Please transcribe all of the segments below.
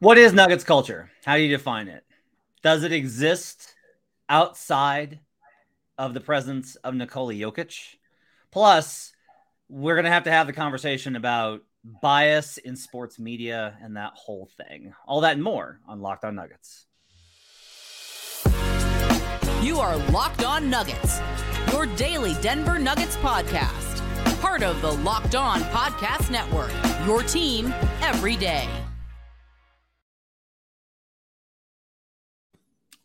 What is Nuggets culture? How do you define it? Does it exist outside of the presence of Nikola Jokic? Plus, we're going to have to have the conversation about bias in sports media and that whole thing. All that and more on Locked On Nuggets. You are Locked On Nuggets, your daily Denver Nuggets podcast. Part of the Locked On Podcast Network, your team every day.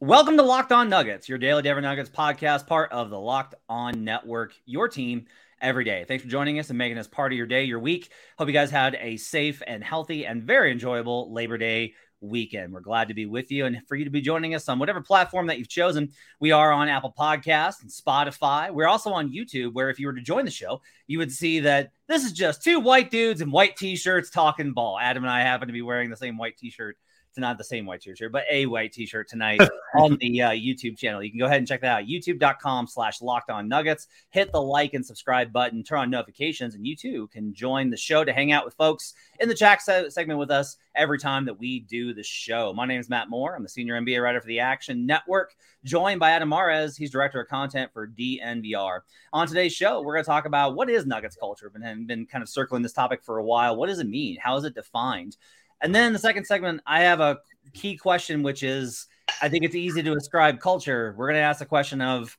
Welcome to Locked On Nuggets, your daily Denver Nuggets podcast, part of the Locked On Network, your team every day. Thanks for joining us and making us part of your day, your week. Hope you guys had a safe and healthy and very enjoyable Labor Day weekend. We're glad to be with you and for you to be joining us on whatever platform that you've chosen. We are on Apple Podcasts and Spotify. We're also on YouTube, where if you were to join the show, you would see that this is just two white dudes in white t shirts talking ball. Adam and I happen to be wearing the same white t shirt not the same white t-shirt, but a white t-shirt tonight on the uh, YouTube channel. You can go ahead and check that out. YouTube.com slash locked on nuggets. Hit the like and subscribe button, turn on notifications, and you too can join the show to hang out with folks in the chat se- segment with us every time that we do the show. My name is Matt Moore. I'm the senior NBA writer for the Action Network, joined by Adam Mares. He's director of content for DNVR. On today's show, we're going to talk about what is Nuggets culture. Been, been kind of circling this topic for a while. What does it mean? How is it defined? And then the second segment, I have a key question, which is I think it's easy to ascribe culture. We're going to ask the question of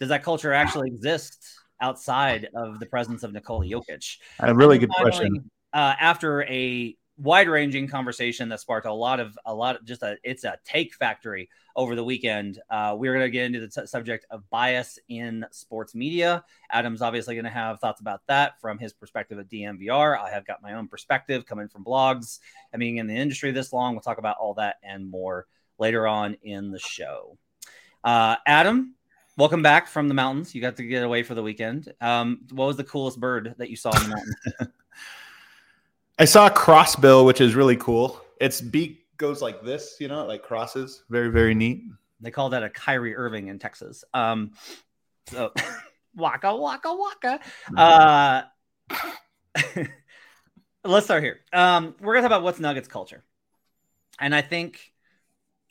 does that culture actually exist outside of the presence of Nikola Jokic? A really good finally, question. Uh, after a wide ranging conversation that sparked a lot of a lot of just a it's a take factory over the weekend. Uh, we're going to get into the t- subject of bias in sports media. Adam's obviously going to have thoughts about that from his perspective at DNVR. I have got my own perspective coming from blogs. I mean, in the industry this long, we'll talk about all that and more later on in the show. Uh, Adam, welcome back from the mountains. You got to get away for the weekend. Um, what was the coolest bird that you saw in the mountains? I saw a crossbill, which is really cool. Its beak goes like this, you know, like crosses. Very, very neat. They call that a Kyrie Irving in Texas. Um, so waka waka waka. Uh, let's start here. Um, we're gonna talk about what's Nuggets culture, and I think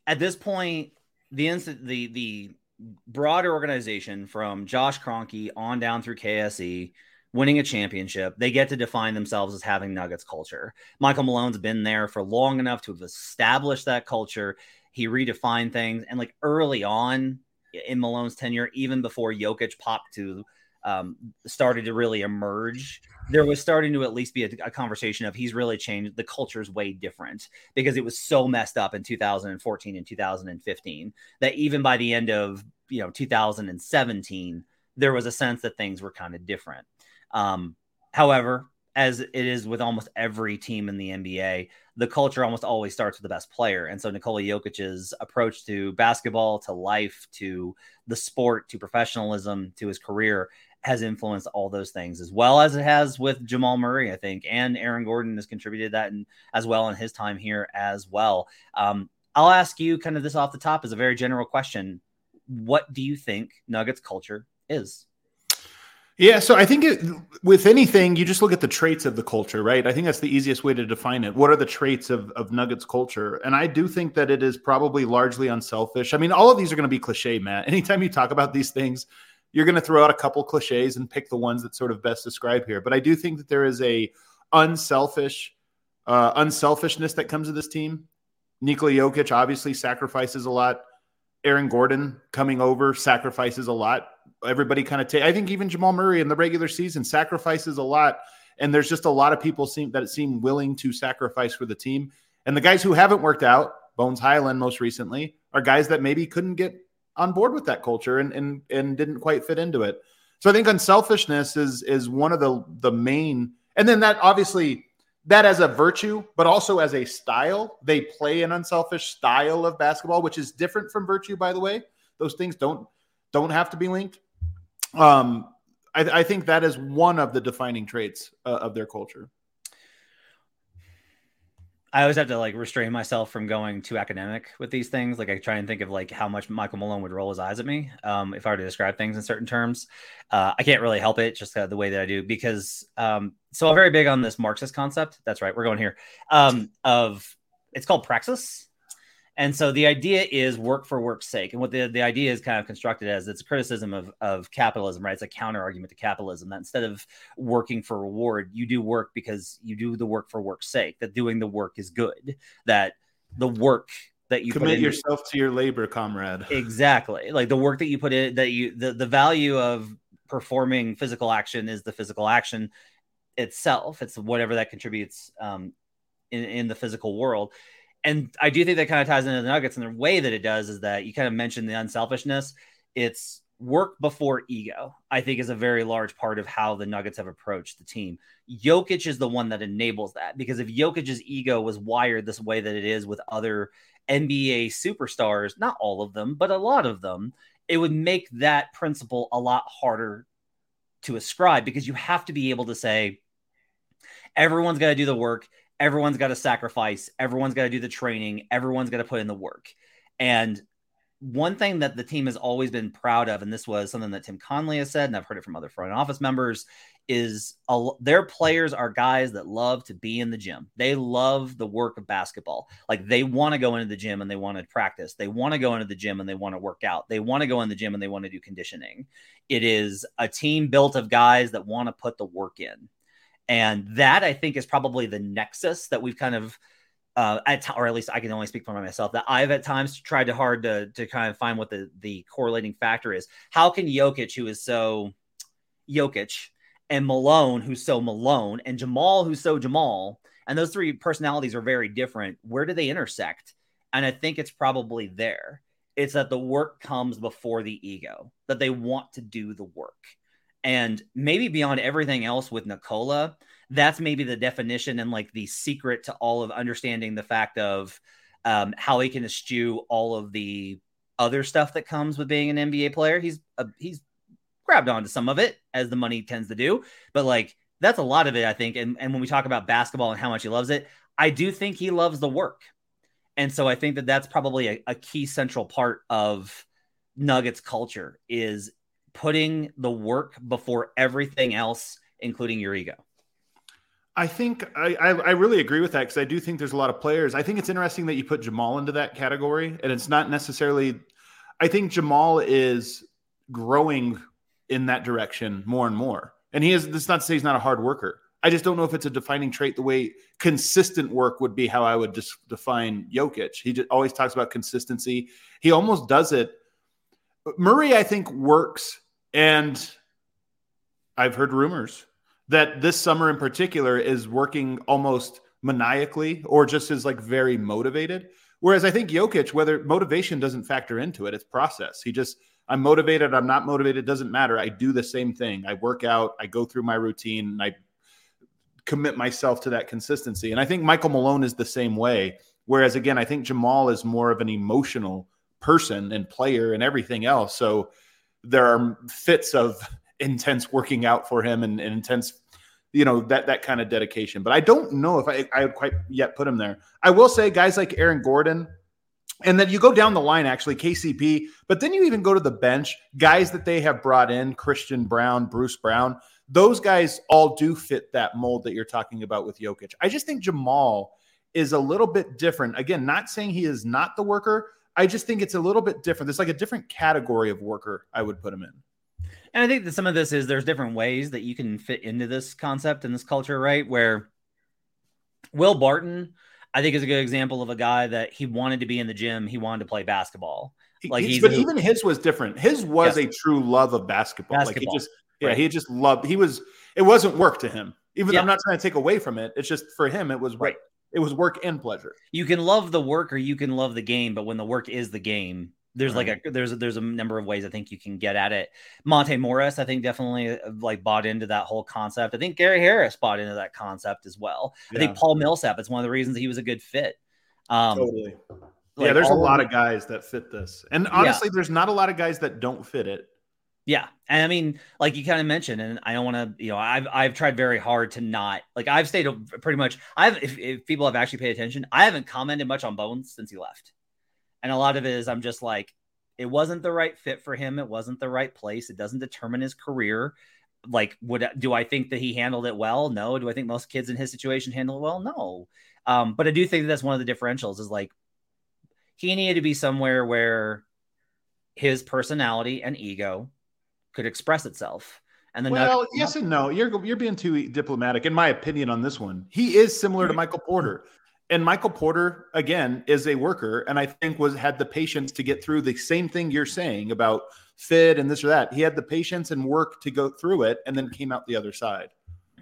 at this point, the instant the the broader organization from Josh Kroenke on down through KSE winning a championship. They get to define themselves as having Nuggets culture. Michael Malone's been there for long enough to have established that culture. He redefined things. And like early on in Malone's tenure, even before Jokic popped to um, started to really emerge, there was starting to at least be a, a, conversation of he's really changed. The culture's way different because it was so messed up in 2014 and 2015 that even by the end of you know 2017, there was a sense that things were kind of different. Um, however, as it is with almost every team in the NBA, the culture almost always starts with the best player. And so Nikola Jokic's approach to basketball, to life, to the sport, to professionalism, to his career has influenced all those things as well as it has with Jamal Murray, I think, and Aaron Gordon has contributed that and as well in his time here as well. Um, I'll ask you kind of this off the top as a very general question. What do you think Nuggets culture is? Yeah, so I think it, with anything, you just look at the traits of the culture, right? I think that's the easiest way to define it. What are the traits of, of Nuggets culture? And I do think that it is probably largely unselfish. I mean, all of these are going to be cliche, Matt. Anytime you talk about these things, you're going to throw out a couple cliches and pick the ones that sort of best describe here. But I do think that there is a unselfish, uh, unselfishness that comes to this team. Nikola Jokic obviously sacrifices a lot. Aaron Gordon coming over sacrifices a lot everybody kind of take. I think even Jamal Murray in the regular season sacrifices a lot, and there's just a lot of people seem that seem willing to sacrifice for the team. And the guys who haven't worked out, Bones Hyland most recently, are guys that maybe couldn't get on board with that culture and and and didn't quite fit into it. So I think unselfishness is is one of the the main, and then that obviously that as a virtue, but also as a style. They play an unselfish style of basketball, which is different from virtue, by the way. Those things don't don't have to be linked. Um, I, I think that is one of the defining traits uh, of their culture. I always have to like restrain myself from going too academic with these things. Like I try and think of like how much Michael Malone would roll his eyes at me um, if I were to describe things in certain terms. Uh, I can't really help it, just uh, the way that I do, because um, so I'm very big on this Marxist concept. That's right, we're going here um, of it's called praxis. And so the idea is work for work's sake. And what the, the idea is kind of constructed as it's a criticism of, of capitalism, right? It's a counter argument to capitalism that instead of working for reward, you do work because you do the work for work's sake, that doing the work is good, that the work that you commit yourself to your labor, comrade. Exactly. Like the work that you put in, that you, the, the value of performing physical action is the physical action itself. It's whatever that contributes um, in, in the physical world and I do think that kind of ties into the Nuggets. And the way that it does is that you kind of mentioned the unselfishness. It's work before ego, I think, is a very large part of how the Nuggets have approached the team. Jokic is the one that enables that because if Jokic's ego was wired this way that it is with other NBA superstars, not all of them, but a lot of them, it would make that principle a lot harder to ascribe because you have to be able to say, everyone's got to do the work everyone's got to sacrifice, everyone's got to do the training, everyone's got to put in the work. And one thing that the team has always been proud of, and this was something that Tim Connelly has said, and I've heard it from other front office members, is a, their players are guys that love to be in the gym. They love the work of basketball. Like they want to go into the gym and they want to practice. They want to go into the gym and they want to work out. They want to go in the gym and they want to do conditioning. It is a team built of guys that want to put the work in. And that I think is probably the nexus that we've kind of, uh, at t- or at least I can only speak for myself, that I've at times tried to hard to, to kind of find what the, the correlating factor is. How can Jokic, who is so Jokic, and Malone, who's so Malone, and Jamal, who's so Jamal, and those three personalities are very different, where do they intersect? And I think it's probably there. It's that the work comes before the ego, that they want to do the work. And maybe beyond everything else with Nikola, that's maybe the definition and like the secret to all of understanding the fact of um, how he can eschew all of the other stuff that comes with being an NBA player. He's uh, he's grabbed onto some of it as the money tends to do, but like that's a lot of it, I think. And and when we talk about basketball and how much he loves it, I do think he loves the work, and so I think that that's probably a, a key central part of Nuggets culture is putting the work before everything else, including your ego. I think I, I, really agree with that because I do think there's a lot of players. I think it's interesting that you put Jamal into that category, and it's not necessarily. I think Jamal is growing in that direction more and more, and he is. This is not to say he's not a hard worker. I just don't know if it's a defining trait the way consistent work would be how I would just define Jokic. He just always talks about consistency. He almost does it. Murray, I think, works and I've heard rumors that this summer in particular is working almost maniacally or just is like very motivated. Whereas I think Jokic, whether motivation doesn't factor into it, it's process. He just, I'm motivated, I'm not motivated, doesn't matter. I do the same thing. I work out, I go through my routine, and I commit myself to that consistency. And I think Michael Malone is the same way. Whereas again, I think Jamal is more of an emotional person and player and everything else. So there are fits of intense working out for him and, and intense you know that that kind of dedication but i don't know if i i would quite yet put him there i will say guys like aaron gordon and then you go down the line, actually, KCP, but then you even go to the bench, guys that they have brought in, Christian Braun, Bruce Brown, those guys all do fit that mold that you're talking about with Jokic. I just think Jamal is a little bit different. Again, not saying he is not the worker, I just think it's a little bit different. There's like a different category of worker I would put him in. And I think that some of this is there's different ways that you can fit into this concept and this culture, right? Where Will Barton, I think, is a good example of a guy that he wanted to be in the gym, he wanted to play basketball. Like he's, but even his was different. His was a true love of basketball. basketball. Like he just, yeah, right. he just loved. He was. It wasn't work to him. Even yeah. I'm not trying to take away from it. It's just for him, it was right it was work and pleasure. You can love the work or you can love the game, but when the work is the game, there's right. like a there's a, there's a number of ways I think you can get at it. Monte Morris, I think, definitely uh, like bought into that whole concept. I think Gary Harris bought into that concept as well. Yeah. I think Paul Millsap. It's one of the reasons he was a good fit. Um, totally. Like yeah, there's a lot of guys that fit this, and honestly, yeah. there's not a lot of guys that don't fit it. Yeah, and I mean, like you kind of mentioned, and I don't want to, you know, I've I've tried very hard to not like I've stayed pretty much. I've if, if people have actually paid attention, I haven't commented much on Bones since he left, and a lot of it is I'm just like, it wasn't the right fit for him. It wasn't the right place. It doesn't determine his career. like, would do I think that he handled it well? No. Do I think most kids in his situation handle it well? No. Um, but I do think that that's one of the differentials is like he needed to be somewhere where his personality and ego could express itself. And then well, yes and no. You're you're being too diplomatic, in my opinion, on this one. He is similar to Michael Porter, and Michael Porter again is a worker, and I think was had the patience to get through the same thing you're saying about fit and this or that. He had the patience and work to go through it, and then came out the other side.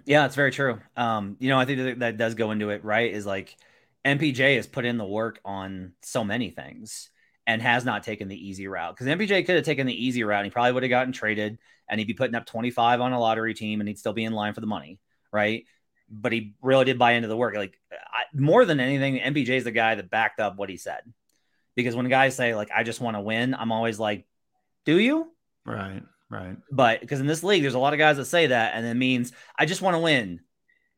Yeah, it's very true. Um, you know, I think that, that does go into it. Right? Is like MPJ has put in the work on so many things and has not taken the easy route because MPJ could have taken the easy route. He probably would have gotten traded and he'd be putting up 25 on a lottery team and he'd still be in line for the money. Right. But he really did buy into the work. Like I, more than anything, MPJ is the guy that backed up what he said. Because when guys say, like, I just want to win, I'm always like, do you? Right. Right. But because in this league, there's a lot of guys that say that and it means I just want to win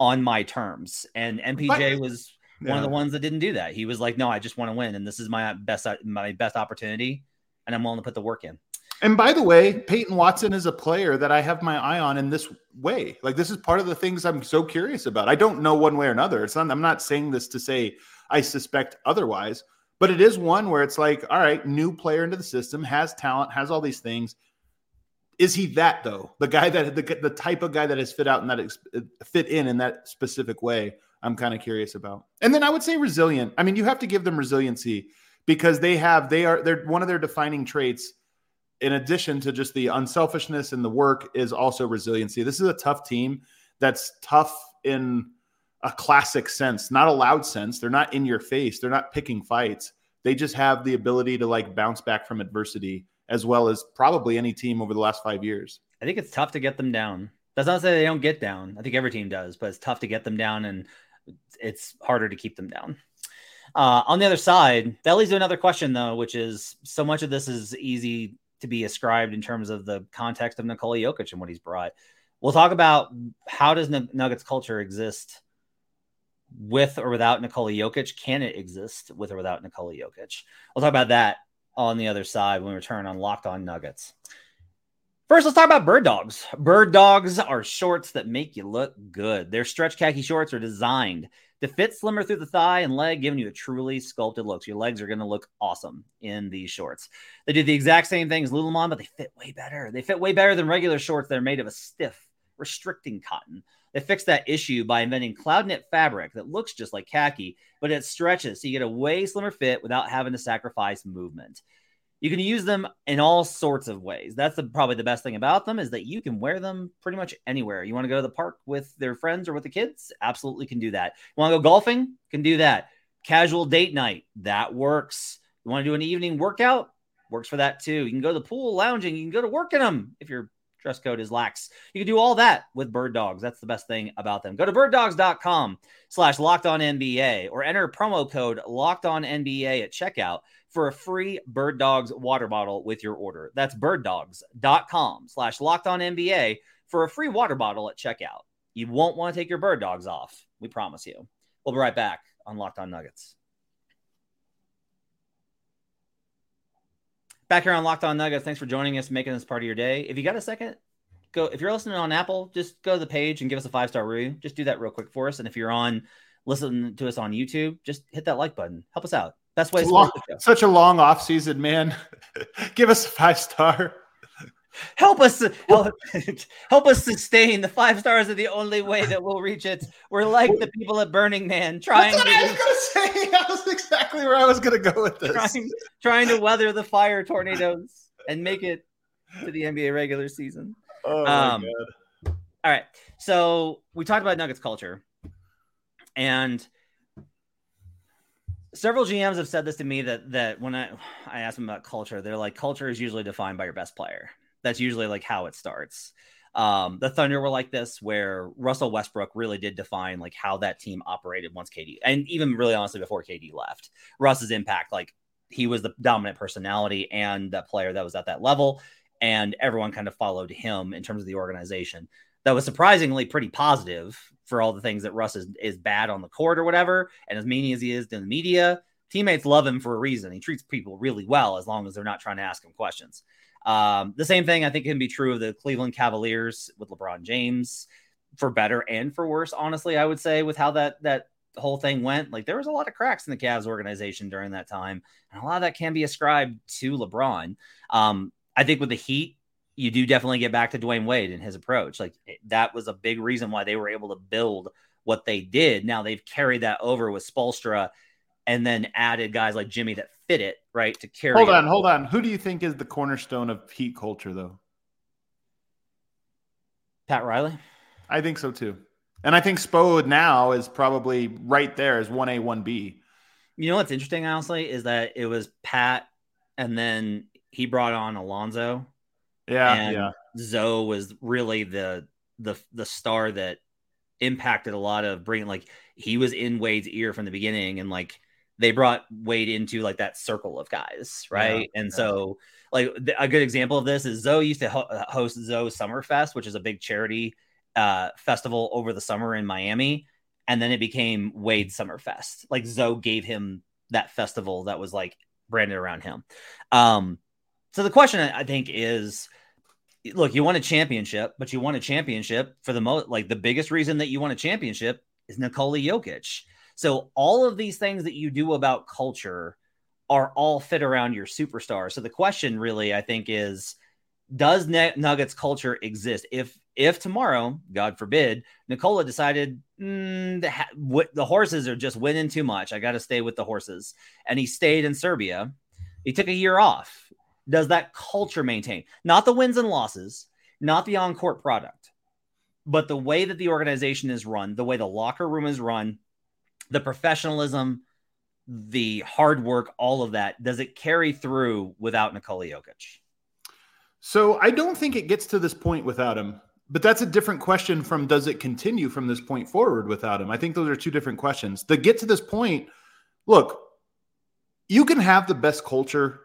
on my terms. And MPJ but, was one of the ones that didn't do that. He was like, no, I just want to win. And this is my best, my best opportunity. And I'm willing to put the work in. And by the way, Peyton Watson is a player that I have my eye on in this way. Like this is part of the things I'm so curious about. I don't know one way or another. It's not, I'm not saying this to say I suspect otherwise, but it is one where it's like, all right, new player into the system, has talent, has all these things. Is he that though? The guy that the, the type of guy that has fit out in that fit in in that specific way. I'm kind of curious about. And then I would say resilient. I mean, you have to give them resiliency because they have they are they're one of their defining traits in addition to just the unselfishness and the work is also resiliency. This is a tough team that's tough in a classic sense, not a loud sense. They're not in your face. They're not picking fights. They just have the ability to like bounce back from adversity as well as probably any team over the last 5 years. I think it's tough to get them down. That's not to say they don't get down. I think every team does, but it's tough to get them down and it's harder to keep them down. Uh, on the other side, that leads to another question, though, which is so much of this is easy to be ascribed in terms of the context of Nikola Jokic and what he's brought. We'll talk about how does Nuggets culture exist with or without Nikola Jokic? Can it exist with or without Nikola Jokic? We'll talk about that on the other side when we return on Locked On Nuggets. First, let's talk about bird dogs. Bird dogs are shorts that make you look good. Their stretch khaki shorts are designed to fit slimmer through the thigh and leg, giving you a truly sculpted look. So your legs are going to look awesome in these shorts. They do the exact same thing as Lululemon, but they fit way better. They fit way better than regular shorts that are made of a stiff, restricting cotton. They fixed that issue by inventing cloud knit fabric that looks just like khaki, but it stretches so you get a way slimmer fit without having to sacrifice movement. You can use them in all sorts of ways. That's the, probably the best thing about them is that you can wear them pretty much anywhere. You want to go to the park with their friends or with the kids? Absolutely can do that. You want to go golfing? Can do that. Casual date night? That works. You want to do an evening workout? Works for that too. You can go to the pool lounging. You can go to work in them if your dress code is lax. You can do all that with bird dogs. That's the best thing about them. Go to birddogs.com slash locked on NBA or enter promo code locked on NBA at checkout for a free Bird Dogs water bottle with your order. That's birddogs.com slash locked on NBA for a free water bottle at checkout. You won't want to take your bird dogs off. We promise you. We'll be right back on Locked On Nuggets. Back here on Locked On Nuggets. Thanks for joining us, making this part of your day. If you got a second, go. If you're listening on Apple, just go to the page and give us a five star review. Just do that real quick for us. And if you're on listening to us on YouTube, just hit that like button. Help us out. That's why long, such a long off season, man. Give us a five star. Help us help, help us sustain the five stars are the only way that we'll reach it. We're like the people at Burning Man trying to I was gonna say. That was exactly where I was gonna go with this. Trying, trying to weather the fire tornadoes and make it to the NBA regular season. Oh my um, god. All right. So we talked about Nuggets culture. And several GMs have said this to me that that when I I ask them about culture, they're like culture is usually defined by your best player. That's usually like how it starts. Um, the Thunder were like this, where Russell Westbrook really did define like how that team operated once KD, and even really honestly before KD left. Russ's impact, like he was the dominant personality and that player that was at that level, and everyone kind of followed him in terms of the organization. That was surprisingly pretty positive for all the things that Russ is, is bad on the court or whatever. And as mean as he is in the media, teammates love him for a reason. He treats people really well as long as they're not trying to ask him questions. Um, the same thing I think can be true of the Cleveland Cavaliers with LeBron James, for better and for worse. Honestly, I would say with how that that whole thing went, like there was a lot of cracks in the Cavs organization during that time, and a lot of that can be ascribed to LeBron. Um, I think with the Heat, you do definitely get back to Dwyane Wade and his approach. Like that was a big reason why they were able to build what they did. Now they've carried that over with Spoelstra and then added guys like Jimmy that fit it, right? To carry Hold on, hold on. Who do you think is the cornerstone of Heat culture though? Pat Riley? I think so too. And I think Spo now is probably right there as 1A, 1B. You know what's interesting, honestly, is that it was Pat and then he brought on Alonzo yeah, and yeah. Zo was really the the the star that impacted a lot of bringing like he was in Wade's ear from the beginning and like they brought Wade into like that circle of guys, right? Yeah, and yeah. so like a good example of this is Zo used to ho- uh, host Zo Summerfest, which is a big charity uh, festival over the summer in Miami, and then it became Wade Summerfest. Like Zo gave him that festival that was like branded around him. Um, so the question I think is look, you won a championship, but you won a championship for the most like the biggest reason that you won a championship is Nikola Jokic. So all of these things that you do about culture are all fit around your superstar. So the question really, I think, is does Nuggets culture exist? If if tomorrow, God forbid, Nikola decided mm, the, ha- the horses are just winning too much, I got to stay with the horses, and he stayed in Serbia. He took a year off does that culture maintain? Not the wins and losses, not the on court product, but the way that the organization is run, the way the locker room is run, the professionalism, the hard work, all of that. Does it carry through without Nikola Jokic? So I don't think it gets to this point without him. But that's a different question from does it continue from this point forward without him? I think those are two different questions. The get to this point, look, you can have the best culture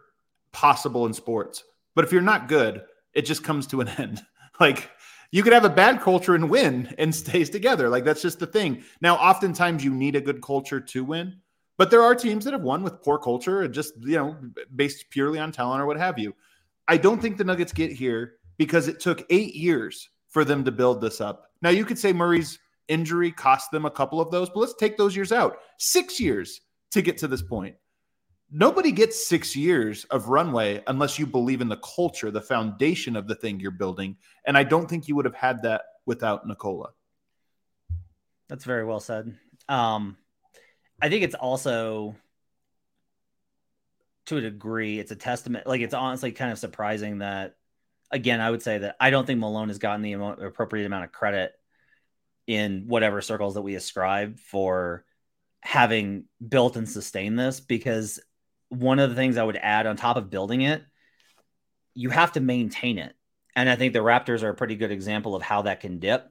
possible in sports. But if you're not good, it just comes to an end. like you could have a bad culture and win and stays together. Like that's just the thing. Now, oftentimes you need a good culture to win, but there are teams that have won with poor culture and just, you know, based purely on talent or what have you. I don't think the Nuggets get here because it took eight years for them to build this up. Now, you could say Murray's injury cost them a couple of those, but let's take those years out. Six years to get to this point nobody gets six years of runway unless you believe in the culture, the foundation of the thing you're building. And I don't think you would have had that without Nikola. That's very well said. Um, I think it's also to a degree, it's a testament. Like it's honestly kind of surprising that, again, I would say that I don't think Malone has gotten the appropriate amount of credit in whatever circles that we ascribe for having built and sustained this because one of the things I would add on top of building it, you have to maintain it. And I think the Raptors are a pretty good example of how that can dip.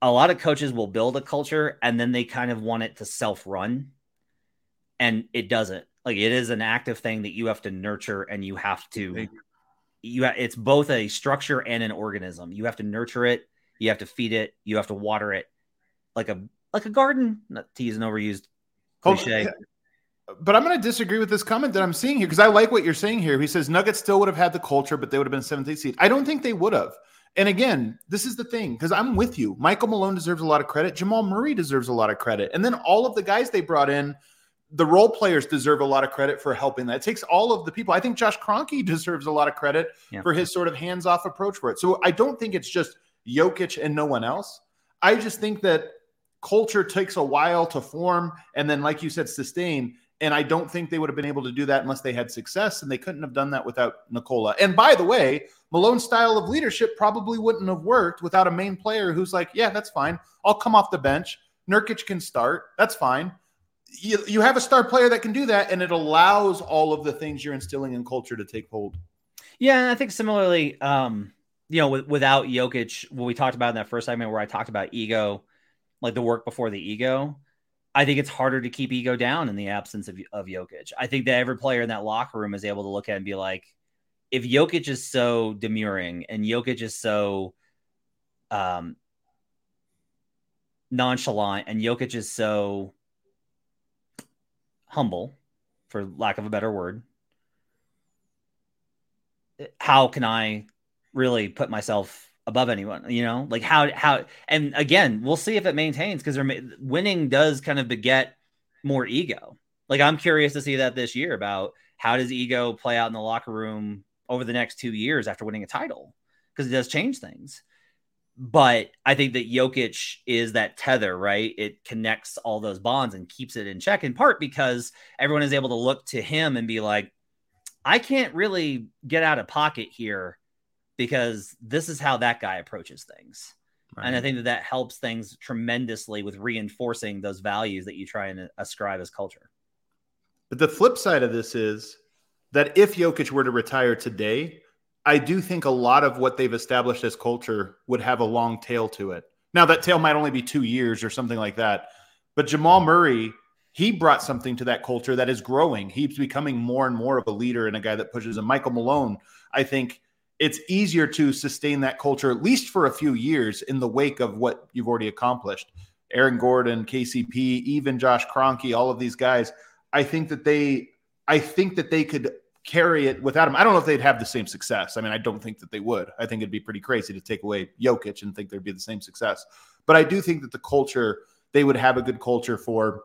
A lot of coaches will build a culture and then they kind of want it to self run. And it doesn't. Like it is an active thing that you have to nurture and you have to you ha- it's both a structure and an organism. You have to nurture it, you have to feed it, you have to water it like a like a garden, not to use an overused cliche but I'm going to disagree with this comment that I'm seeing here because I like what you're saying here. He says Nuggets still would have had the culture, but they would have been seventh, eighth seed. I don't think they would have. And again, this is the thing because I'm with you. Michael Malone deserves a lot of credit. Jamal Murray deserves a lot of credit. And then all of the guys they brought in, the role players deserve a lot of credit for helping that. It takes all of the people. I think Josh Kroenke deserves a lot of credit yeah. for his sort of hands off approach for it. So I don't think it's just Jokic and no one else. I just think that culture takes a while to form and then, like you said, sustain. And I don't think they would have been able to do that unless they had success, and they couldn't have done that without Nikola. And by the way, Malone's style of leadership probably wouldn't have worked without a main player who's like, yeah, that's fine. I'll come off the bench. Nurkic can start. That's fine. You, you have a star player that can do that, and it allows all of the things you're instilling in culture to take hold. Yeah, and I think similarly, um, you know, with, without Jokic, what we talked about in that first segment where I talked about ego, like the work before the ego I think it's harder to keep ego down in the absence of, of Jokic. I think that every player in that locker room is able to look at and be like, if Jokic is so demurring and Jokic is so um, nonchalant and Jokic is so humble, for lack of a better word, how can I really put myself above anyone? You know, like how how and again, we'll see if it maintains because winning does kind of beget more ego. Like I'm curious to see that this year about how does ego play out in the locker room over the next two years after winning a title because it does change things. But I think that Jokic is that tether, right? It connects all those bonds and keeps it in check in part because everyone is able to look to him and be like, I can't really get out of pocket here because this is how that guy approaches things. Right. And I think that that helps things tremendously with reinforcing those values that you try and ascribe as culture. But the flip side of this is that if Jokic were to retire today, I do think a lot of what they've established as culture would have a long tail to it. Now, that tail might only be two years or something like that. But Jamal Murray, he brought something to that culture that is growing. He's becoming more and more of a leader and a guy that pushes. And Michael Malone, I think it's easier to sustain that culture, at least for a few years, in the wake of what you've already accomplished. Aaron Gordon, KCP, even Josh Kroenke, all of these guys. I think that they, I think that they could carry it without him. I don't know if they'd have the same success. I mean, I don't think that they would. I think it'd be pretty crazy to take away Jokic and think there'd be the same success. But I do think that the culture, they would have a good culture for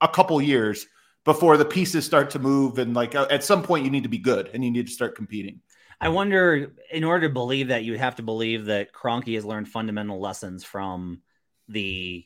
a couple years before the pieces start to move. And like at some point, you need to be good and you need to start competing. I wonder, in order to believe that, you would have to believe that Kroenke has learned fundamental lessons from the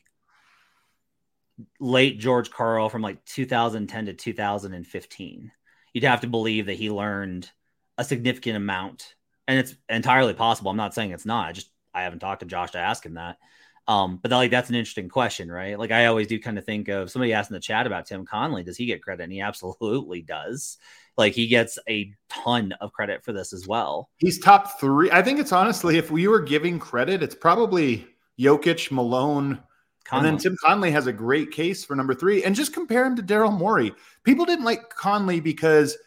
late George Karl from like 2010 to 2015 you'd have to believe that he learned a significant amount. And it's entirely possible. I'm not saying it's not. I just I haven't talked to Josh to ask him that. Um, but like that's an interesting question, right? Like I always do kind of think of somebody asked in the chat about Tim Connelly. Does he get credit? And he absolutely does. Like he gets a ton of credit for this as well. He's top three. I think it's honestly, if we were giving credit, it's probably Jokic, Malone, Connelly. And then Tim Connelly has a great case for number three. And just compare him to Daryl Morey. People didn't like Connelly because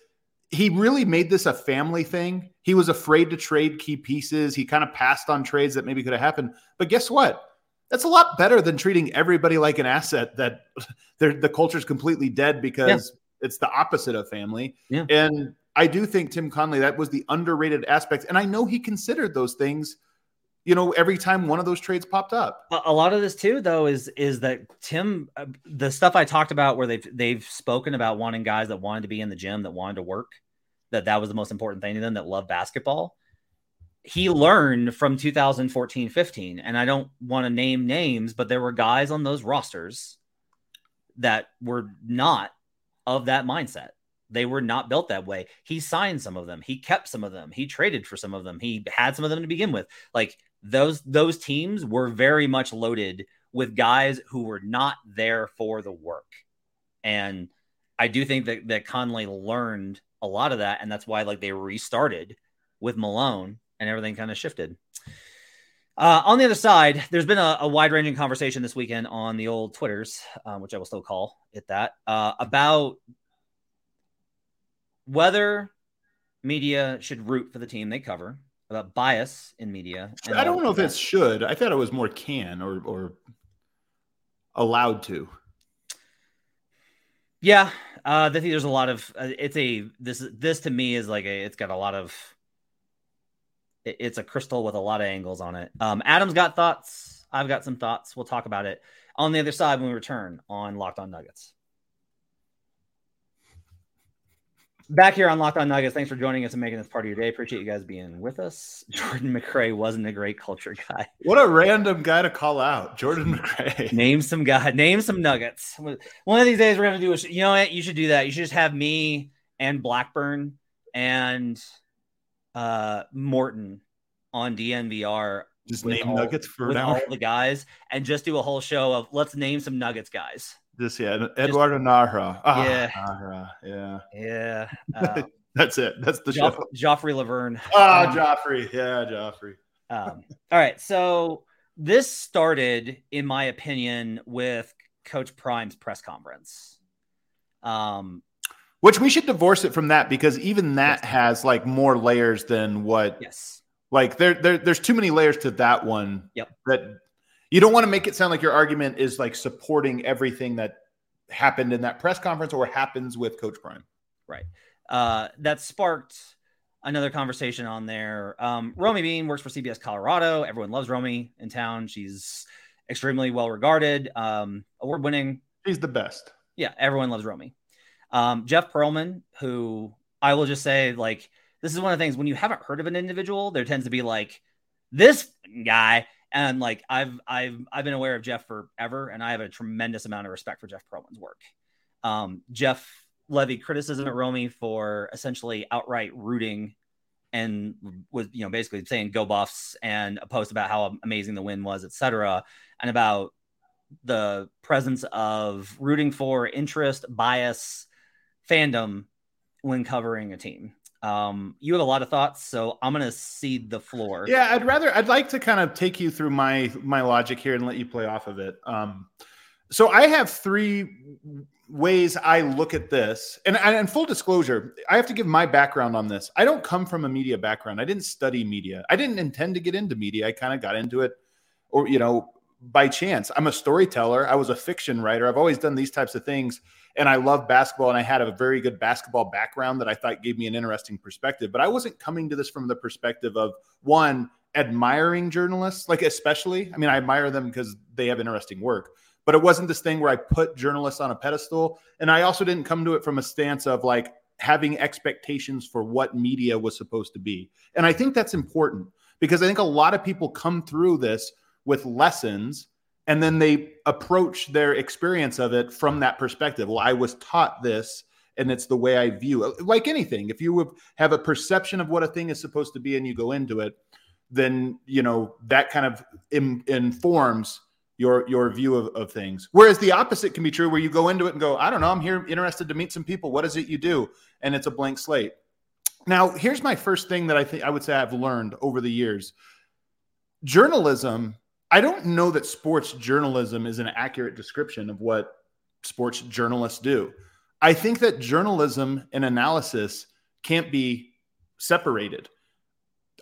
he really made this a family thing. He was afraid to trade key pieces. He kind of passed on trades that maybe could have happened. But guess what? That's a lot better than treating everybody like an asset that the culture is completely dead because yeah. it's the opposite of family. Yeah. And I do think Tim Connelly, that was the underrated aspect. And I know he considered those things you know every time one of those trades popped up a lot of this too though is is that tim uh, the stuff i talked about where they've they've spoken about wanting guys that wanted to be in the gym that wanted to work that that was the most important thing to them that love basketball he learned from 2014 15 and i don't want to name names but there were guys on those rosters that were not of that mindset they were not built that way. He signed some of them. He kept some of them. He traded for some of them. He had some of them to begin with. Like those those teams were very much loaded with guys who were not there for the work. And I do think that that Connelly learned a lot of that, and that's why like they restarted with Malone and everything kind of shifted. Uh, on the other side, there's been a, a wide ranging conversation this weekend on the old Twitters, uh, which I will still call it that, uh, about whether media should root for the team they cover about bias in media. I don't know if it should. I thought it was more can or or allowed to. Yeah, uh, I think there's a lot of uh, it's a this this to me is like a it's got a lot of it's a crystal with a lot of angles on it. Um, Adam's got thoughts. I've got some thoughts. We'll talk about it on the other side when we return on Locked On Nuggets. back here on Locked On Nuggets. Thanks for joining us and making this part of your day. Appreciate you guys being with us. Jordan McRae wasn't a great culture guy. What a random guy to call out, Jordan McRae. name some guy. Name some Nuggets. One of these days we're gonna do. A, you know what? You should do that. You should just have me and Blackburn and uh Morton on DNVR. Just name all, Nuggets for now. All the guys and just do a whole show of let's name some Nuggets guys. Just yeah, Eduardo Najera. Ah, yeah, Nahra. Yeah, yeah. Uh, That's it. That's the Joff- show. Joffrey Lauvergne. Ah, um, Joffrey. Yeah, Joffrey. Um, all right. So this started, in my opinion, with Coach Prime's press conference. Um, which we should divorce it from that because even that yes. has like more layers than what. Yes. Like there, there, there's too many layers to that one. Yep. That you don't want to make it sound like your argument is like supporting everything that happened in that press conference or happens with Coach Prime. Right. Uh, that sparked another conversation on there. Um, Romi Bean works for CBS Colorado. Everyone loves Romi in town. She's extremely well regarded, um, award winning. She's the best. Yeah, everyone loves Romi. Um, Jeff Pearlman, who I will just say, like, this is one of the things when you haven't heard of an individual, there tends to be like this guy. And like I've I've I've been aware of Jeff forever, and I have a tremendous amount of respect for Jeff Pearlman's work. Um, Jeff levied criticism at Romi for essentially outright rooting and was you know basically saying go buffs and a post about how amazing the win was etc and about the presence of rooting for interest bias fandom when covering a team um you have a lot of thoughts so i'm gonna cede the floor yeah i'd rather i'd like to kind of take you through my my logic here and let you play off of it um so i have three ways I look at this, and, and full disclosure, I have to give my background on this. I don't come from a media background. I didn't study media. I didn't intend to get into media. I kind of got into it, or you know, by chance. I'm a storyteller. I was a fiction writer. I've always done these types of things, and I love basketball. And I had a very good basketball background that I thought gave me an interesting perspective. But I wasn't coming to this from the perspective of one admiring journalists, like especially. I mean, I admire them because they have interesting work but it wasn't this thing where I put journalists on a pedestal. And I also didn't come to it from a stance of like having expectations for what media was supposed to be. And I think that's important because I think a lot of people come through this with lessons and then they approach their experience of it from that perspective. Well, I was taught this and it's the way I view it. Like anything, if you have a perception of what a thing is supposed to be and you go into it, then you know that kind of informs your your view of, of things. Whereas the opposite can be true where you go into it and go, I don't know, I'm here interested to meet some people. What is it you do? And it's a blank slate. Now, here's my first thing that I think I would say I've learned over the years. Journalism, I don't know that sports journalism is an accurate description of what sports journalists do. I think that journalism and analysis can't be separated.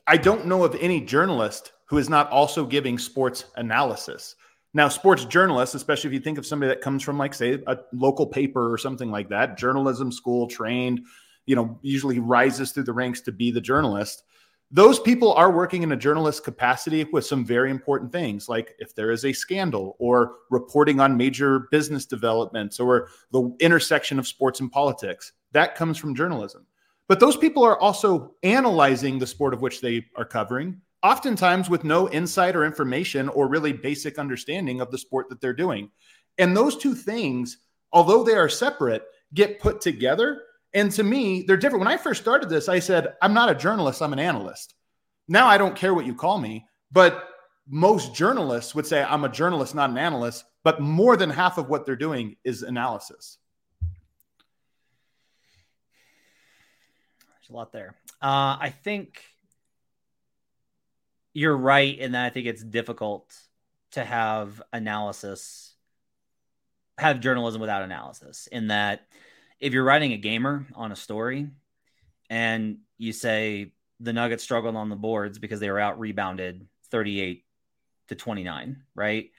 I don't know of any journalist who is not also giving sports analysis. Now, sports journalists, especially if you think of somebody that comes from, like, say, a local paper or something like that, journalism school trained, you know, usually rises through the ranks to be the journalist. Those people are working in a journalist capacity with some very important things, like if there is a scandal or reporting on major business developments or the intersection of sports and politics. That comes from journalism. But those people are also analyzing the sport of which they are covering oftentimes with no insight or information or really basic understanding of the sport that they're doing. And those two things, although they are separate, get put together. And to me, they're different. When I first started this, I said, I'm not a journalist, I'm an analyst. Now I don't care what you call me, but most journalists would say I'm a journalist, not an analyst. But more than half of what they're doing is analysis. There's a lot there. Uh, I think you're right in that I think it's difficult to have analysis, have journalism without analysis. In that, if you're writing a gamer on a story and you say the Nuggets struggled on the boards because they were out rebounded 38 to 29, right?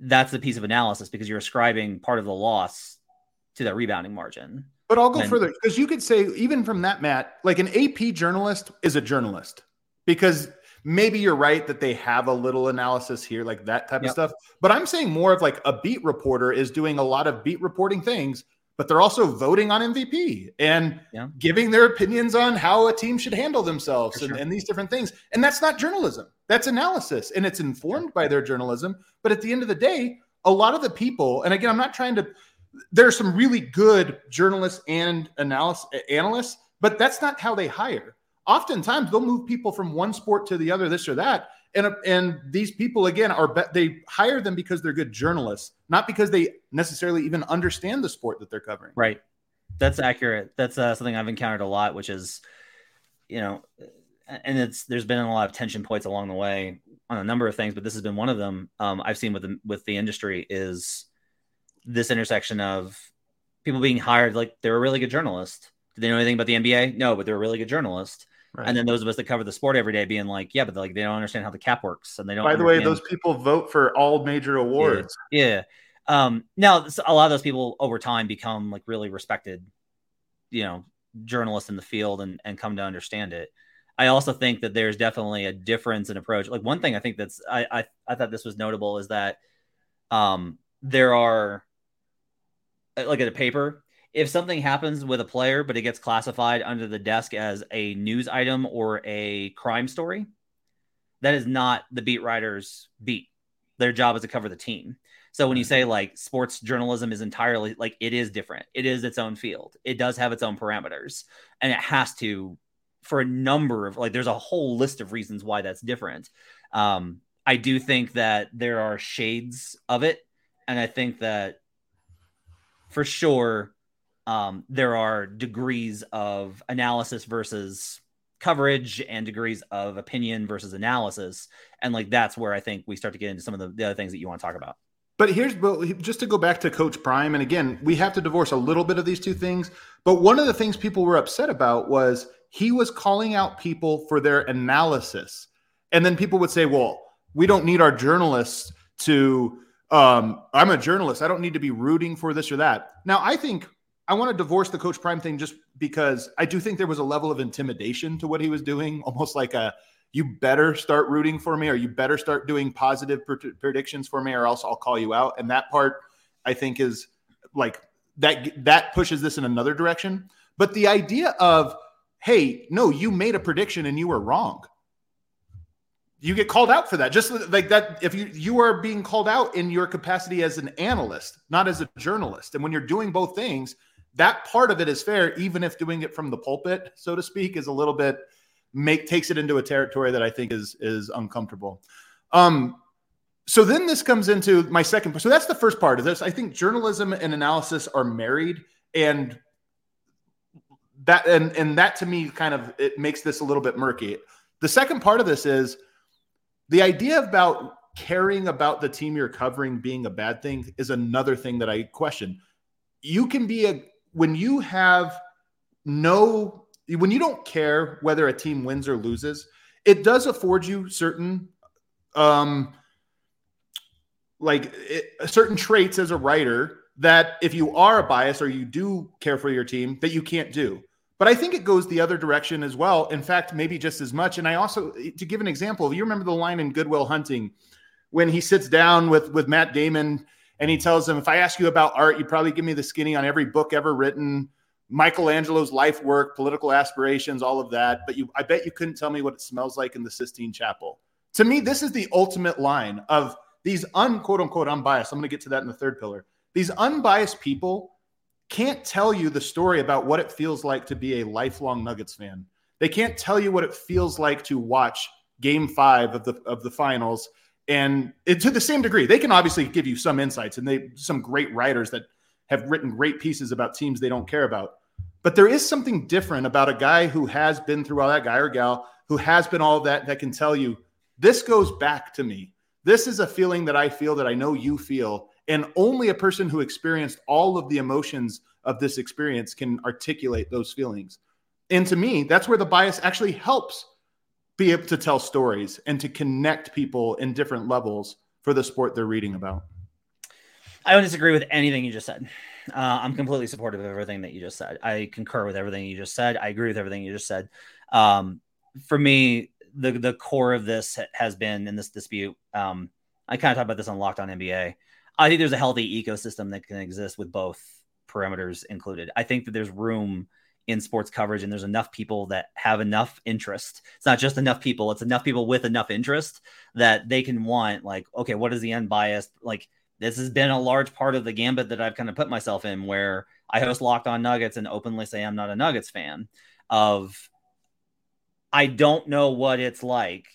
That's the piece of analysis because you're ascribing part of the loss to that rebounding margin. But I'll go and, further because you could say, even from that, Matt, like an AP journalist is a journalist because maybe you're right that they have a little analysis here, like that type yep. of stuff. But I'm saying more of like a beat reporter is doing a lot of beat reporting things, but they're also voting on MVP and yeah. giving their opinions on how a team should handle themselves and, and, these different things. And that's not journalism, that's analysis. And it's informed by their journalism. But at the end of the day, a lot of the people, and again, I'm not trying to, there's some really good journalists and analysts, analysts, but that's not how they hire oftentimes they'll move people from one sport to the other, this or that. And, and these people again are be- they hire them because they're good journalists, not because they necessarily even understand the sport that they're covering. Right. That's accurate. That's uh, something I've encountered a lot, which is, you know, and it's there's been a lot of tension points along the way on a number of things, but this has been one of them. Um, I've seen with the with the industry is this intersection of people being hired like they're a really good journalist. Did they know anything about the NBA? No, but they're a really good journalist. Right. And then those of us that cover the sport every day being like, yeah, but like they don't understand how the cap works, and they don't. By the way, those people vote for all major awards. Yeah. yeah. Um, now a lot of those people over time become like really respected, you know, journalists in the field and, and come to understand it. I also think that there's definitely a difference in approach. Like one thing I think that's I I, I thought this was notable is that um there are like at a paper if something happens with a player but it gets classified under the desk as a news item or a crime story that is not the beat writer's beat. Their job is to cover the team. So when you say like sports journalism is entirely like it is different. It is its own field. It does have its own parameters. And it has to for a number of like there's a whole list of reasons why that's different. Um i do think that there are shades of it. And i think that for sure um, there are degrees of analysis versus coverage and degrees of opinion versus analysis. And like that's where i think we start to get into some of the, the other things that you want to talk about. But here's just to go back to coach prime and again we have to divorce a little bit of these two things but one of the things people were upset about was he was calling out people for their analysis. And then people would say well we don't need our journalists to um, i'm a journalist. I don't need to be rooting for this or that. Now i think I want to divorce the Coach Prime thing just because I do think there was a level of intimidation to what he was doing, almost like a you better start rooting for me or you better start doing positive pr- predictions for me or else I'll call you out. And that part I think is like that that pushes this in another direction. But the idea of hey, no, you made a prediction and you were wrong. You get called out for that. Just like that if you you are being called out in your capacity as an analyst, not as a journalist. And when you're doing both things, that part of it is fair, even if doing it from the pulpit, so to speak, is a little bit make takes it into a territory that I think is is uncomfortable. Um, so then this comes into my second. So that's the first part of this. I think journalism and analysis are married, and that and and that to me kind of it makes this a little bit murky. The second part of this is the idea about caring about the team you're covering being a bad thing is another thing that I question. You can be a when you have no when you don't care whether a team wins or loses, it does afford you certain um like it, certain traits as a writer that if you are a bias or you do care for your team that you can't do. But I think it goes the other direction as well. In fact, maybe just as much. And I also to give an example, if you remember the line in Good Will Hunting when he sits down with with Matt Damon and he tells them, if I ask you about art, you probably give me the skinny on every book ever written, Michelangelo's life work, political aspirations, all of that. But you, I bet you couldn't tell me what it smells like in the Sistine Chapel. To me, this is the ultimate line of these unquote unquote unbiased. I'm going to get to that in the third pillar. These unbiased people can't tell you the story about what it feels like to be a lifelong Nuggets fan. They can't tell you what it feels like to watch game five of the of the finals and it, to the same degree they can obviously give you some insights and they some great writers that have written great pieces about teams they don't care about. But there is something different about a guy who has been through all that guy or gal who has been all that that can tell you this goes back to me. This is a feeling that i feel that i know you feel. And only a person who experienced all of the emotions of this experience can articulate those feelings. And to me that's where the bias actually helps be able to tell stories and to connect people in different levels for the sport they're reading about. I don't disagree with anything you just said. Uh, I'm completely supportive of everything that you just said. I concur with everything you just said. I agree with everything you just said. Um, for me, the the core of this has been in this dispute. Um, I kind of talked about this on Locked On NBA. I think there's a healthy ecosystem that can exist with both parameters included. I think that there's room in sports coverage and there's enough people that have enough interest. It's not just enough people it's enough people with enough interest that they can want like okay what is the unbiased like this has been a large part of the gambit that i've kind of put myself in where i host locked on nuggets and openly say i'm not a nuggets fan of i don't know what it's like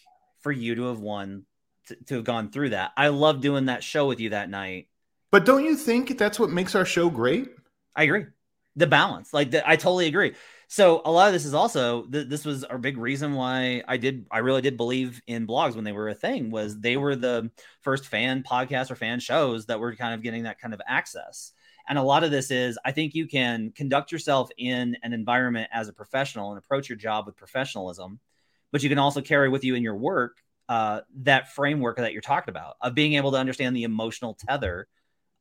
for you to have won to, to have gone through that. I love doing that show with you that night. But don't you think that's what makes our show great? I agree the balance. Like the, I totally agree. So a lot of this is also th- this was a big reason why I did I really did believe in blogs when they were a thing was they were the first fan podcast or fan shows that were kind of getting that kind of access. And a lot of this is I think you can conduct yourself in an environment as a professional and approach your job with professionalism, but you can also carry with you in your work uh, that framework that you're talking about of being able to understand the emotional tether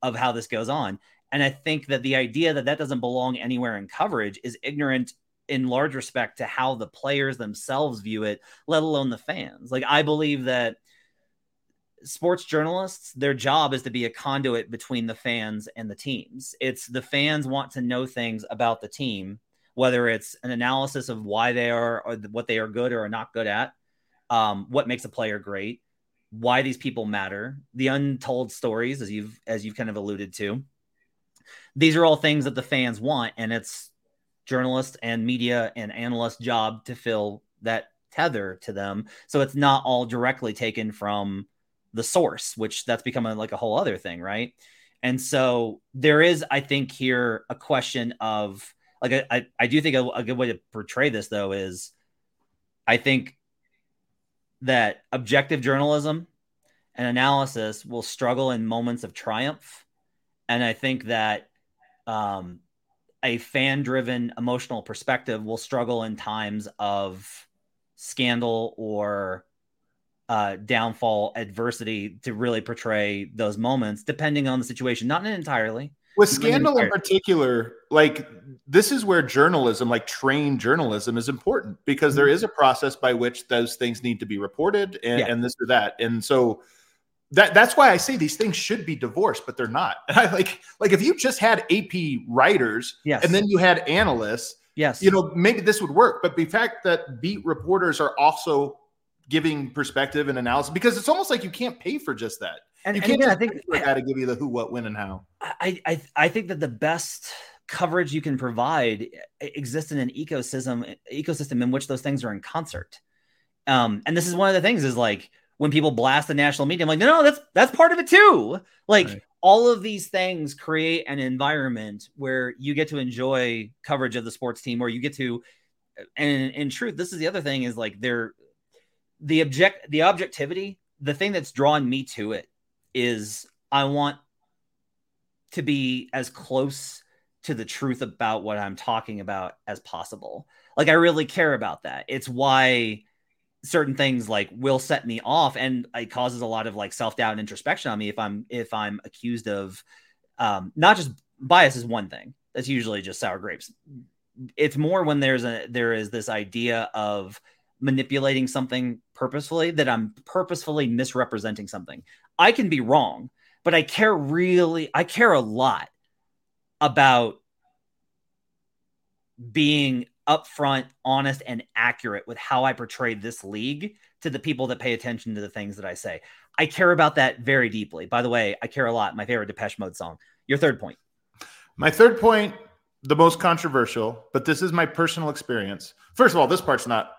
of how this goes on. And I think that the idea that that doesn't belong anywhere in coverage is ignorant in large respect to how the players themselves view it, let alone the fans. Like I believe that sports journalists, their job is to be a conduit between the fans and the teams. It's the fans want to know things about the team, whether it's an analysis of why they are or what they are good or are not good at, um, what makes a player great, why these people matter, the untold stories, as you've as you've kind of alluded to. These are all things that the fans want, and it's journalists and media and analysts' job to fill that tether to them. So it's not all directly taken from the source, which that's become a, like a whole other thing, right? And so there is, I think, here a question of like I, I do think a, a good way to portray this though is I think that objective journalism and analysis will struggle in moments of triumph. And I think that um, a fan driven emotional perspective will struggle in times of scandal or uh, downfall, adversity to really portray those moments, depending on the situation, not entirely. With scandal in particular, like this is where journalism, like trained journalism, is important because there is a process by which those things need to be reported and, yeah. and this or that. And so that that's why I say these things should be divorced, but they're not. And I like like if you just had AP writers yes. and then you had analysts, yes, you know, maybe this would work. But the fact that beat reporters are also giving perspective and analysis because it's almost like you can't pay for just that. And you can't again, I think I got to give you the who, what, when, and how. I, I I think that the best coverage you can provide exists in an ecosystem ecosystem in which those things are in concert. Um, and this is one of the things is like when people blast the national media, I'm like, no, no, that's that's part of it too. Like right. all of these things create an environment where you get to enjoy coverage of the sports team, or you get to, and in truth, this is the other thing is like they're the object the objectivity the thing that's drawn me to it is i want to be as close to the truth about what i'm talking about as possible like i really care about that it's why certain things like will set me off and it causes a lot of like self-doubt and introspection on me if i'm if i'm accused of um not just bias is one thing that's usually just sour grapes it's more when there's a there is this idea of manipulating something purposefully that I'm purposefully misrepresenting something. I can be wrong, but I care really, I care a lot about being upfront, honest, and accurate with how I portray this league to the people that pay attention to the things that I say. I care about that very deeply. By the way, I care a lot. My favorite Depeche Mode song. Your third point. My third point, the most controversial, but this is my personal experience. First of all, this part's not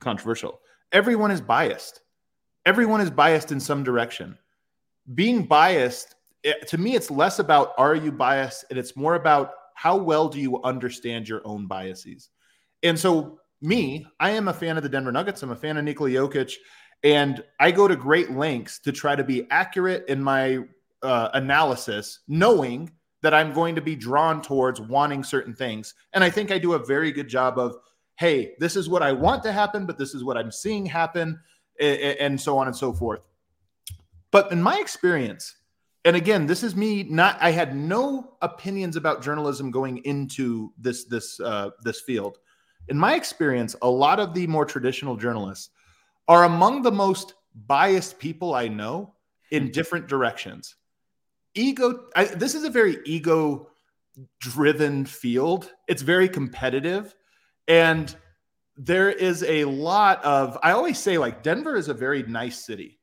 controversial. Everyone is biased. Everyone is biased in some direction. Being biased, it, to me, it's less about are you biased and it's more about how well do you understand your own biases. And so, me, I am a fan of the Denver Nuggets. I'm a fan of Nikola Jokic. And I go to great lengths to try to be accurate in my uh, analysis, knowing that I'm going to be drawn towards wanting certain things. And I think I do a very good job of hey, this is what I want to happen, but this is what I'm seeing happen, and so on and so forth. But in my experience, and again, this is me not I had no opinions about journalism going into this this uh, this field. In my experience, a lot of the more traditional journalists are among the most biased people I know in hmm. different directions. Ego, I, this is a very ego driven field. It's very competitive. And there is a lot of, I always say, like, Denver is a very nice city.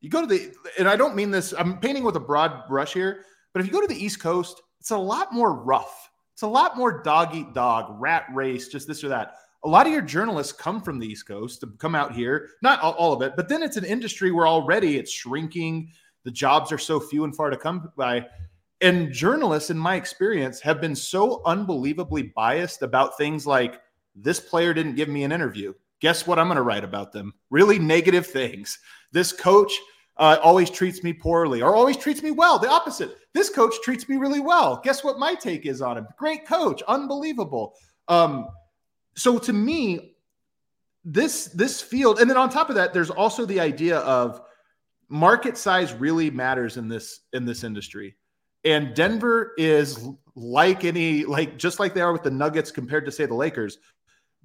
You go to the, and I don't mean this, I'm painting with a broad brush here, but if you go to the East Coast, it's a lot more rough. It's a lot more dog eat dog, rat race, just this or that. A lot of your journalists come from the East Coast to come out here, not all of it, but then it's an industry where already it's shrinking. The jobs are so few and far to come by. And journalists, in my experience, have been so unbelievably biased about things like this player didn't give me an interview. Guess what? I'm going to write about them. Really negative things. This coach uh, always treats me poorly or always treats me well. The opposite. This coach treats me really well. Guess what my take is on him? Great coach, unbelievable. Um, so to me, this this field, and then on top of that, there's also the idea of market size really matters in this in this industry. And Denver is like any like just like they are with the Nuggets compared to say the Lakers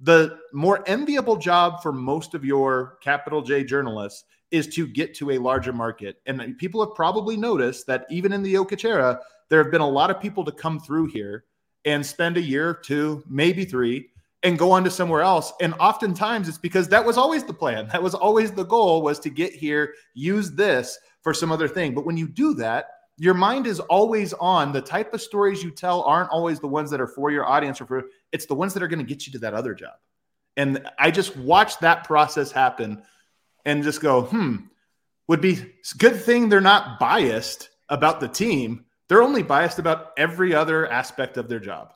the more enviable job for most of your capital J journalists is to get to a larger market. And people have probably noticed that even in the Jokic era, there have been a lot of people to come through here and spend a year, two, maybe three, and go on to somewhere else. And oftentimes it's because that was always the plan. That was always the goal was to get here, use this for some other thing. But when you do that, your mind is always on the type of stories you tell aren't always the ones that are for your audience or for it's the ones that are going to get you to that other job. And I just watched that process happen and just go, hmm, would be good thing they're not biased about the team. They're only biased about every other aspect of their job.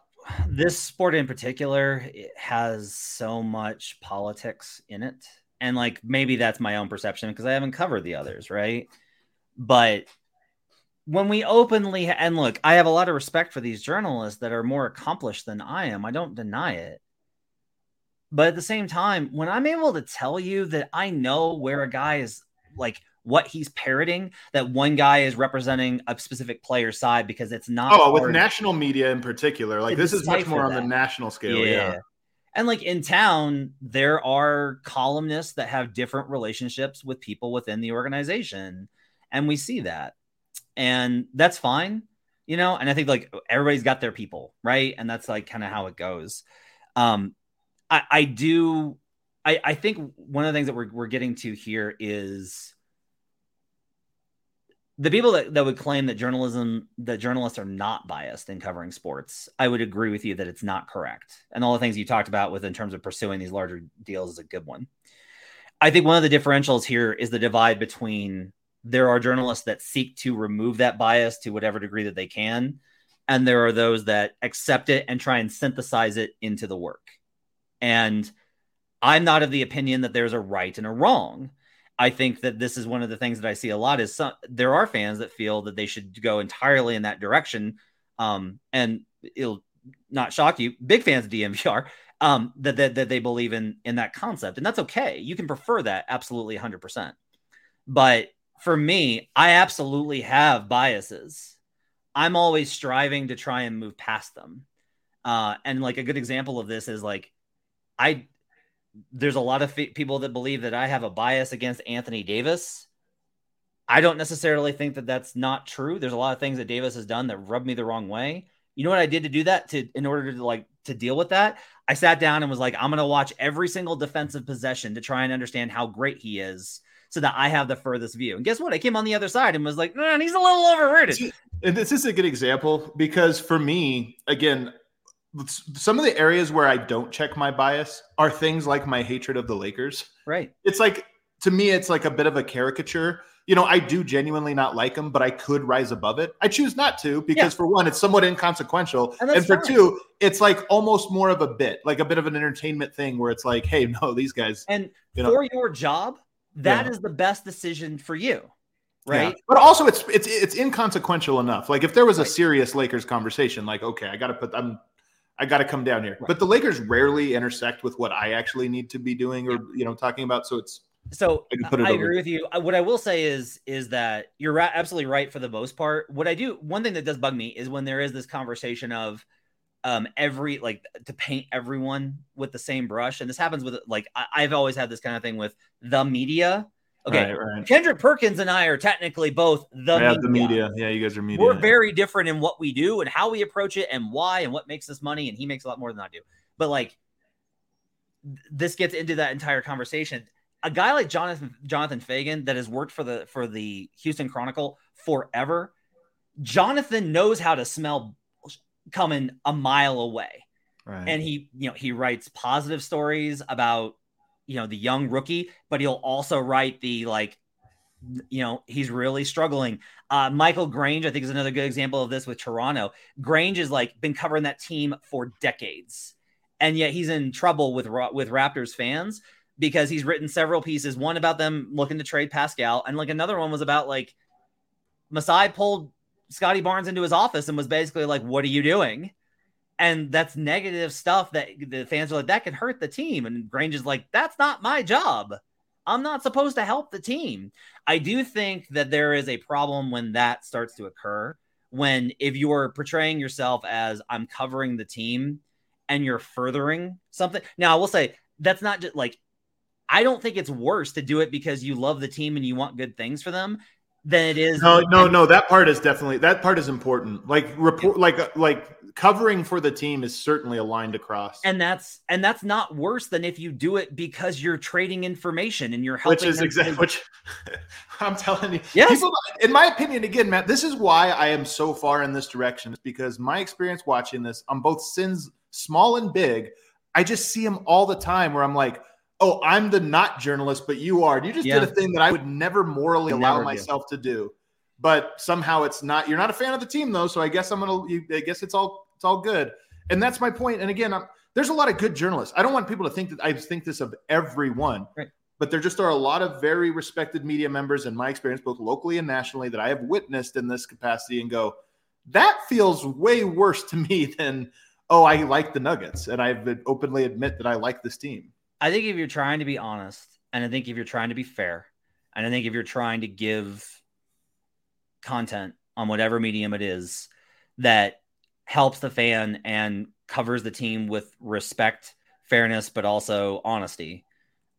This sport in particular has so much politics in it. And like maybe that's my own perception because I haven't covered the others, right? But when we openly and look, I have a lot of respect for these journalists that are more accomplished than I am. I don't deny it. But at the same time, when I'm able to tell you that I know where a guy is like what he's parroting, that one guy is representing a specific player side because it's not. Oh, with national media in particular, like this is much more on the national scale. Yeah. yeah. And like in town, there are columnists that have different relationships with people within the organization. And we see that and that's fine you know and i think like everybody's got their people right and that's like kind of how it goes um i i do i i think one of the things that we're, we're getting to here is the people that, that would claim that journalism that journalists are not biased in covering sports i would agree with you that it's not correct. And all the things you talked about with in terms of pursuing these larger deals is a good one. I think one of the differentials here is the divide between there are journalists that seek to remove that bias to whatever degree that they can and there are those that accept it and try and synthesize it into the work and i'm not of the opinion that there's a right and a wrong. I think that this is one of the things that i see a lot is some there are fans that feel that they should go entirely in that direction. Um, and it'll not shock you big fans of dnvr um, that, that that they believe in in that concept. And that's okay. You can prefer that absolutely 100% but for me, I absolutely have biases. I'm always striving to try and move past them. Uh, and like a good example of this is like, I, there's a lot of people that believe that I have a bias against Anthony Davis. I don't necessarily think that that's not true. There's a lot of things that Davis has done that rubbed me the wrong way. You know what I did to do that to in order to like to deal with that? I sat down and was like, I'm going to watch every single defensive possession to try and understand how great he is so that I have the furthest view. And guess what? I came on the other side and was like, man, he's a little overrated. And this is a good example because for me, again, some of the areas where I don't check my bias are things like my hatred of the Lakers. Right. It's like to me, it's like a bit of a caricature. You know, I do genuinely not like them, but I could rise above it. I choose not to because, yeah. for one, it's somewhat inconsequential, and, and for fine. two, it's like almost more of a bit, like a bit of an entertainment thing, where it's like, hey, no, these guys. And you know, for your job, that yeah. is the best decision for you right yeah. but also it's it's it's inconsequential enough like if there was a serious lakers conversation like okay i gotta put i'm i gotta come down here right. but the lakers rarely intersect with what i actually need to be doing or you know talking about so it's so I, I agree with you. Uh, what I will say is is that you're absolutely right for the most part. What I do, one thing that does bug me is when there is this conversation of um every like to paint everyone with the same brush and this happens with like I, have always had this kind of thing with the media okay right, right. kendrick perkins and i are technically both the media. the media yeah you guys are media we're very different in what we do and how we approach it and why and what makes us money and he makes a lot more than i do but like this gets into that entire conversation a guy like jonathan jonathan feigen that has worked for the for the houston chronicle forever jonathan knows how to smell coming a mile away. Right. And he, you know, he writes positive stories about, you know, the young rookie, but he'll also write the like, you know, he's really struggling. Uh, Michael Grange, I think, is another good example of this with Toronto. Grange has like been covering that team for decades, and yet he's in trouble with with Raptors fans because he's written several pieces. One about them looking to trade Pascal, and like another one was about like Masai pulled Scottie Barnes into his office and was basically like, "What are you doing?" And that's negative stuff that the fans are like, "That could hurt the team." And Grange is like, "That's not my job. I'm not supposed to help the team." I do think that there is a problem when that starts to occur. When if you're portraying yourself as I'm covering the team, and you're furthering something. Now, I will say that's not just like I don't think it's worse to do it because you love the team and you want good things for them than it is. No, no, no. That part is definitely that part is important. Like report, like uh, like covering for the team is certainly aligned across. And that's and that's not worse than if you do it because you're trading information and you're helping. Which is exactly which I'm telling you. Yes. People, in my opinion, again, Matt, this is why I am so far in this direction. Is because my experience watching this on both sins, small and big, I just see them all the time. Where I'm like oh, I'm the not journalist, but you are. You just yeah. did a thing that I would never morally allow never myself do. to do. But somehow it's not. You're not a fan of the team though, so I guess I'm gonna. You, I guess it's all it's all good. And that's my point. And again, I'm, there's a lot of good journalists. I don't want people to think that I think this of everyone. Right. But there just are a lot of very respected media members, in my experience, both locally and nationally, that I have witnessed in this capacity and go, that feels way worse to me than, oh, I like the Nuggets. And I've openly admit that I like this team. I think if you're trying to be honest, and I think if you're trying to be fair, and I think if you're trying to give content on whatever medium it is that helps the fan and covers the team with respect, fairness, but also honesty,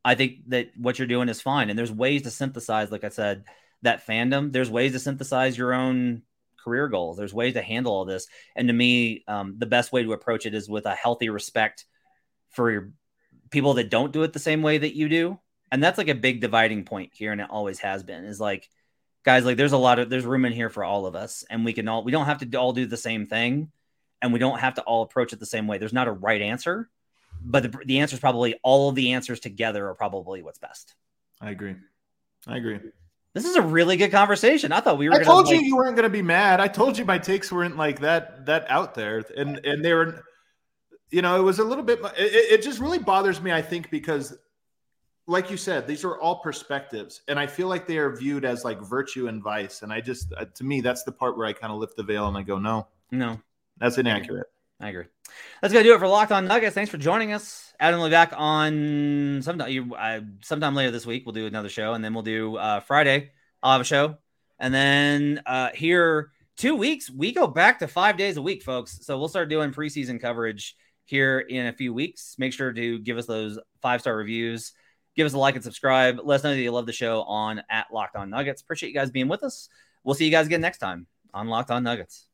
I think that what you're doing is fine. And there's ways to synthesize, like I said, that fandom. There's ways to synthesize your own career goals. There's ways to handle all this. And to me, um, the best way to approach it is with a healthy respect for your people that don't do it the same way that you do. And that's like a big dividing point here. And it always has been is like, guys, like there's a lot of, there's room in here for all of us. And we can all, we don't have to all do the same thing. And we don't have to all approach it the same way. There's not a right answer, but the, the answer is probably all of the answers together are probably what's best. I agree. I agree. This is a really good conversation. I thought we were. I told you like... you weren't going to be mad. I told you my takes weren't like that that out there, and and they were you know, it was a little bit, it, it just really bothers me, I think, because like you said, these are all perspectives, and I feel like they are viewed as like virtue and vice. And I just, uh, to me, that's the part where I kind of lift the veil and I go, no, no, that's inaccurate. I agree. That's gonna do it for Locked On Nuggets. Thanks for joining us. Adam will be back on sometime. You, uh, sometime later this week. We'll do another show, and then we'll do uh, Friday. I'll have a show, and then uh, here two weeks we go back to five days a week, folks. So we'll start doing preseason coverage here in a few weeks. Make sure to give us those five star reviews. Give us a like and subscribe. Let us know that you love the show on at Locked On Nuggets. Appreciate you guys being with us. We'll see you guys again next time on Locked On Nuggets.